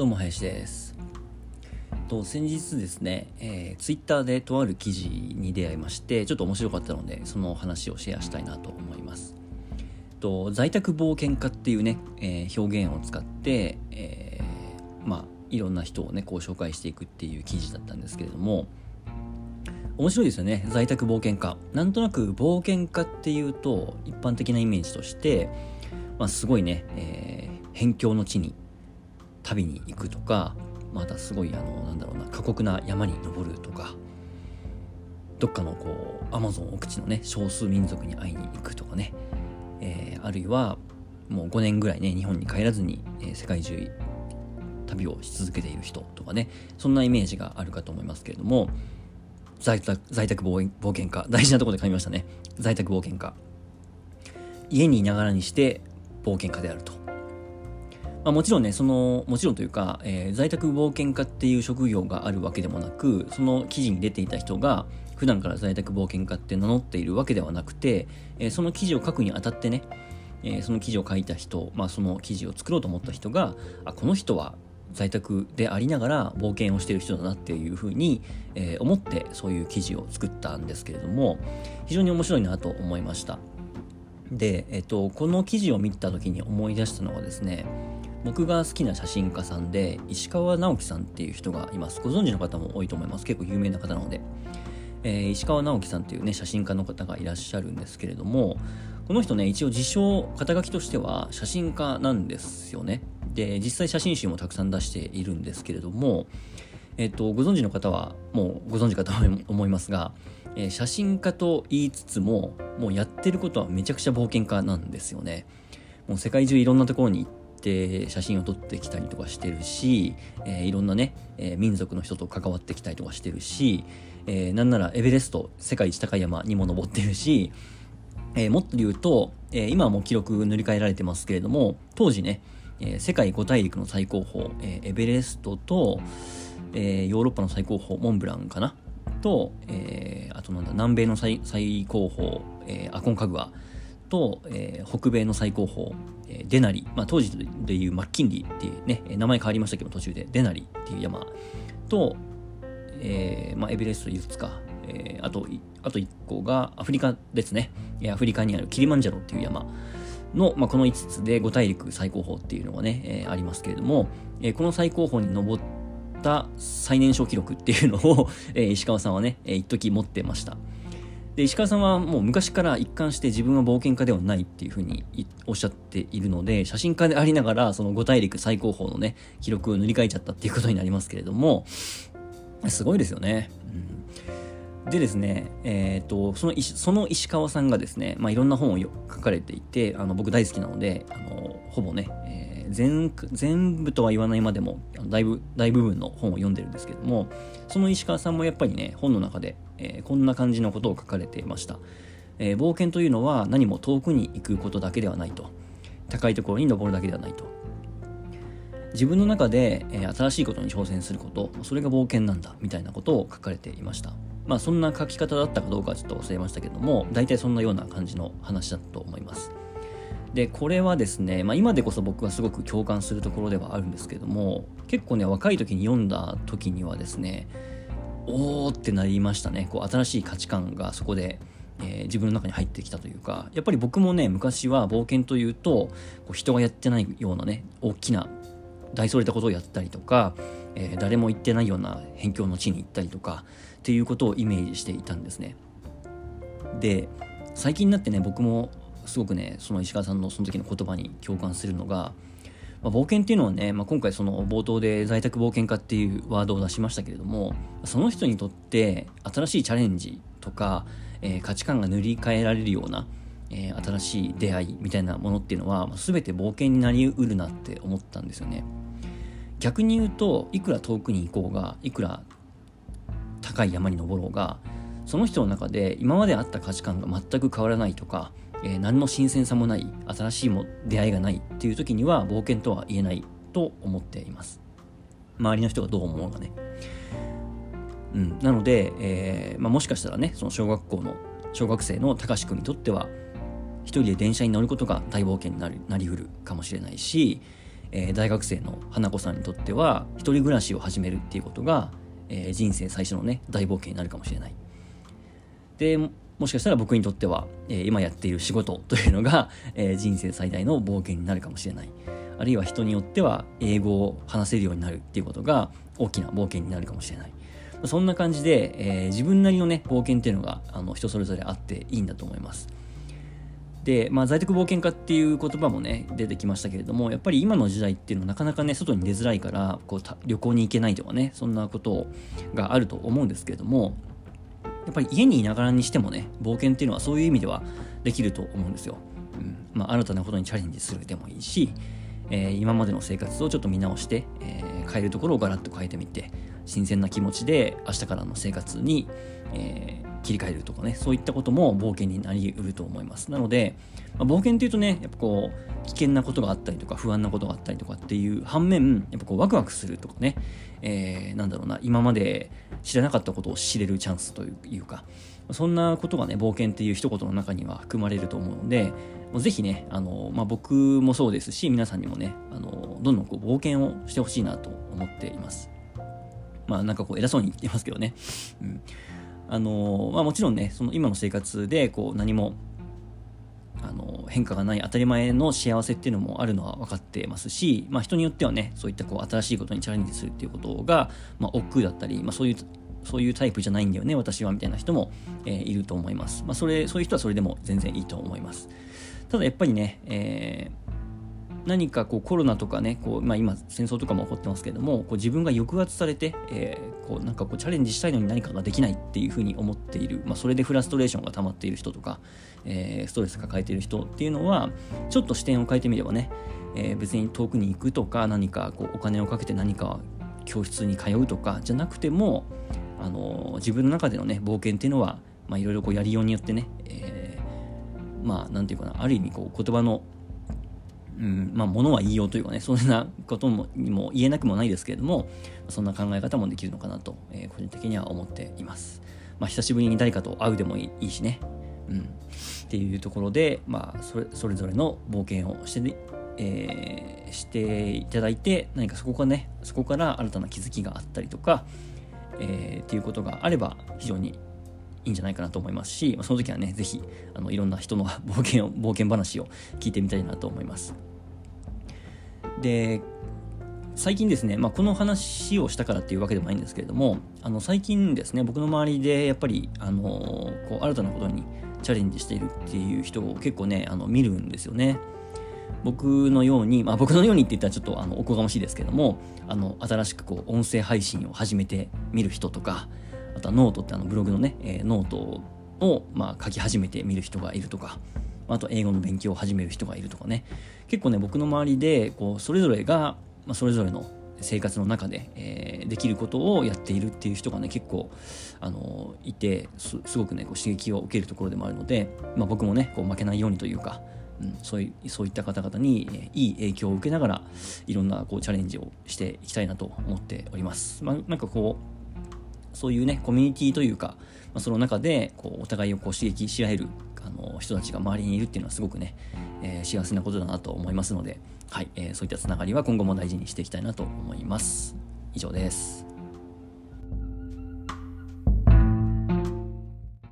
どうも林です。と先日ですね、えー、ツイッターでとある記事に出会いましてちょっと面白かったのでその話をシェアしたいなと思います。と在宅冒険家っていうね、えー、表現を使って、えー、まあいろんな人をねこう紹介していくっていう記事だったんですけれども面白いですよね在宅冒険家。なんとなく冒険家っていうと一般的なイメージとして、まあ、すごいね、えー、辺境の地に旅に行くとかまたすごいあのなんだろうな過酷な山に登るとかどっかのこうアマゾン奥地のね少数民族に会いに行くとかね、えー、あるいはもう5年ぐらいね日本に帰らずに、えー、世界中旅をし続けている人とかねそんなイメージがあるかと思いますけれども在宅在宅冒険家大事なところで噛みましたね。在宅冒険家。家にいながらにして冒険家であると。まあ、もちろんね、その、もちろんというか、えー、在宅冒険家っていう職業があるわけでもなく、その記事に出ていた人が、普段から在宅冒険家って名乗っているわけではなくて、えー、その記事を書くにあたってね、えー、その記事を書いた人、まあ、その記事を作ろうと思った人が、あ、この人は在宅でありながら冒険をしている人だなっていうふうに、えー、思ってそういう記事を作ったんですけれども非常に面白いなと思いました。で、えっと、この記事を見た時に思い出したのはですね僕が好きな写真家さんで石川直樹さんっていう人がいます。ご存知の方も多いと思います。結構有名な方なので、えー、石川直樹さんっていうね写真家の方がいらっしゃるんですけれどもこの人ね一応自称肩書きとしては写真家なんですよね。で実際写真集もたくさん出しているんですけれどもえっ、とご存知の方はもうご存知かと思いますが、えー、写真家と言いつつももうやってることはめちゃくちゃ冒険家なんですよね。もう世界中いろんなところに行って写真を撮ってきたりとかしてるし、えー、いろんなね、えー、民族の人と関わってきたりとかしてるし、えー、なんならエベレスト世界一高い山にも登ってるし、えー、もっと言うと、えー、今はもう記録塗り替えられてますけれども当時ね、えー、世界5大陸の最高峰、えー、エベレストと、えー、ヨーロッパの最高峰モンブランかな？と、えー、あとなんだ南米の最最高峰、えー、アコンカグアと、えー、北米の最高峰、え、デナリ、まあ、当時でいうマッキンリーっていうね、名前変わりましたけど途中で。デナリっていう山。と、えーまあ、エベレスト5つか、えー、あとあと1個がアフリカですね。アフリカにあるキリマンジャロっていう山。の、まあ、この5つで5大陸最高峰っていうのがね、えー、ありますけれども、えー、この最高峰に登った最年少記録っていうのを、え、石川さんはね、えー、一時持ってました。で石川さんはもう昔から一貫して自分は冒険家ではないっていうふうにおっしゃっているので写真家でありながらその5大陸最高峰のね記録を塗り替えちゃったっていうことになりますけれどもすごいですよね。うん、でですね、えーと、そのその石川さんがですね、まあ、いろんな本を書かれていてあの僕大好きなのであのほぼね、えー、全全部とは言わないまでもだいぶ大部分の本を読んでるんですけどもその石川さんもやっぱりね本の中でえー、こんな感じのことを書かれていました、えー、冒険というのは何も遠くに行くことだけではないと。高いところに登るだけではないと。自分の中で、えー、新しいことに挑戦することそれが冒険なんだみたいなことを書かれていました。まあそんな書き方だったかどうかはちょっと忘れましたけども大体そんなような感じの話だと思います。でこれはですね、まあ、今でこそ僕はすごく共感するところではあるんですけども結構ね若い時に読んだ時にはですねおーってなりましたね。こう新しい価値観がそこで、えー、自分の中に入ってきたというかやっぱり僕もね昔は冒険というとこう人がやってないようなね大きな大それたことをやったりとか、えー、誰も行ってないような辺境の地に行ったりとかっていうことをイメージしていたんですね。で最近になってね僕もすごくねその石川さんのその時の言葉に共感するのがまあ、冒険っていうのはね、まあ、今回その冒頭で在宅冒険家っていうワードを出しましたけれどもその人にとって新しいチャレンジとか、えー、価値観が塗り替えられるような、えー、新しい出会いみたいなものっていうのは、まあ、全て冒険になりうるなって思ったんですよね。逆に言うといくら遠くに行こうがいくら高い山に登ろうがその人の中で今まであった価値観が全く変わらないとかえー、何の新鮮さもない新しいも出会いがないっていう時には冒険とは言えないと思っています。周りの人がどう思うがね。うん、なので、えーまあ、もしかしたらねその小学校の小学生の高志くんにとっては一人で電車に乗ることが大冒険になるなりうるかもしれないし、えー、大学生の花子さんにとっては一人暮らしを始めるっていうことが、えー、人生最初のね大冒険になるかもしれない。でもしかしたら僕にとっては、えー、今やっている仕事というのが、え人生最大の冒険になるかもしれない。あるいは人によっては英語を話せるようになるっていうことが大きな冒険になるかもしれない。そんな感じで、え自分なりのね冒険っていうのがあの人それぞれあっていいんだと思います。で、まあ、在宅冒険家っていう言葉もね出てきましたけれどもやっぱり今の時代っていうのはなかなかね外に出づらいからこう旅行に行けないとかねそんなことがあると思うんですけれどもやっぱり家にいながらにしてもね冒険っていうのはそういう意味ではできると思うんですよ。うんまあ、新たなことにチャレンジするでもいいし、えー、今までの生活をちょっと見直して、えー、変えるところをガラッと変えてみて新鮮な気持ちで明日からの生活に、えー、切り替えるとかね、そういったことも冒険になりうると思います。なので、まあ、冒険っていうとね、やっぱこう、危険なことがあったりとか、不安なことがあったりとかっていう反面、やっぱこう、ワクワクするとかね、えー、なんだろうな、今まで知らなかったことを知れるチャンスというか、そんなことがね、冒険っていう一言の中には含まれると思うので、ぜひね、あの、まあ、僕もそうですし、皆さんにもね、あの、どんどんこう冒険をしてほしいなと思っています。まあ、なんかこう偉そうに言ってますけどね。うん。あのまあ、もちろんねその今の生活でこう何もあの変化がない当たり前の幸せっていうのもあるのは分かってますし、まあ、人によってはねそういったこう新しいことにチャレンジするっていうことが、まあ、億劫だったり、まあ、そういうそういうタイプじゃないんだよね私はみたいな人も、えー、いると思います、まあ、それそういう人はそれでも全然いいと思います。ただやっぱりね、え何かこうコロナとかねこう、まあ、今戦争とかも起こってますけどもこう自分が抑圧されて、えー、こうなんかこうチャレンジしたいのに何かができないっていうふうに思っている、まあ、それでフラストレーションが溜まっている人とか、えー、ストレス抱えている人っていうのはちょっと視点を変えてみればね、えー、別に遠くに行くとか何かこうお金をかけて何か教室に通うとかじゃなくても、あの自分の中でのね冒険っていうのはいろいろやりようによってね、えー、まあなんていうかなある意味こう言葉のうん、まあ、ものは言いようというかね、そんなこともにも言えなくもないですけれども、そんな考え方もできるのかなと、えー、個人的には思っています。まあ、久しぶりに誰かと会うでもいいしね、うん、っていうところで、まあ、それそれぞれの冒険をして、えー、していただいて、何かそこからね、そこから新たな気づきがあったりとか、えー、っていうことがあれば、非常にいいんじゃないかなと思いますし、その時はね、ぜひ、あのいろんな人の冒険を、冒険話を聞いてみたいなと思います。で最近ですね、まあ、この話をしたからっていうわけでもないんですけれどもあの最近ですね僕の周りでやっぱりあのこう新たなことにチャレンジしているっていう人を結構ねあの見るんですよね。僕のように、まあ、僕のようにって言ったらちょっとあのおこがましいですけどもあの新しくこう音声配信を始めてみる人とかあとはノートってあのブログのね、えー、ノートを、まあ、書き始めてみる人がいるとかあと英語の勉強を始める人がいるとかね結構ね僕の周りでこうそれぞれが、まあ、それぞれの生活の中で、えー、できることをやっているっていう人がね結構あのいてすごくねこう刺激を受けるところでもあるので、まあ、僕もねこう負けないようにというか、うん、そういそういった方々に、え、いい影響を受けながらいろんなこうチャレンジをしていきたいなと思っております。まあ、なんかこうそういうねコミュニティというか、まあ、その中でこうお互いをこう刺激し合えるの人たちが周りにいるっていうのはすごくね、えー、幸せなことだなと思いますので、はいえー、そういったつながりは今後も大事にしていきたいなと思います。以上です。